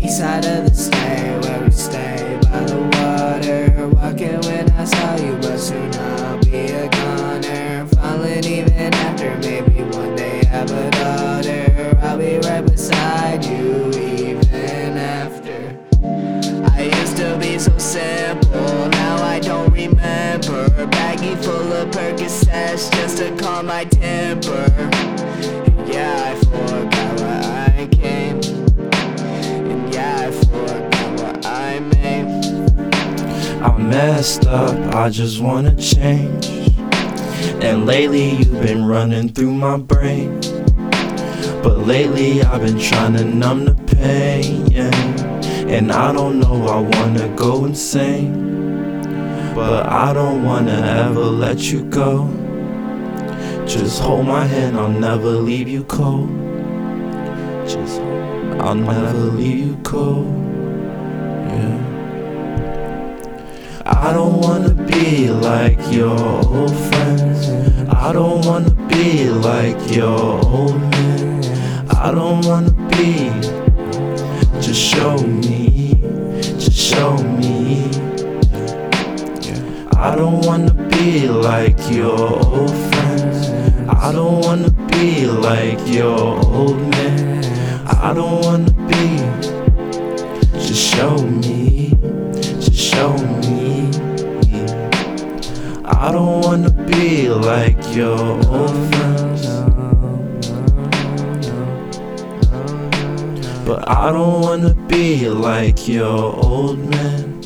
East side of the state where we stay by the water. Walking when I saw you, but soon I'll be a goner. Falling even after, maybe one day have a daughter. I'll be right beside you even after. I used to be so simple, now I don't remember. Baggy full of Percocets just to calm my temper. Yeah, I I messed up, I just wanna change. And lately you've been running through my brain. But lately I've been trying to numb the pain. Yeah. And I don't know, I wanna go insane. But I don't wanna ever let you go. Just hold my hand, I'll never leave you cold. Just, hold I'll never leave you cold. Be like your old friends. I don't wanna be like your old man. I don't wanna be. Just show me, just show me. I don't wanna be like your old friends. I don't wanna be like your old man. I don't wanna be. I don't wanna be like your old friends. But I don't wanna be like your old man.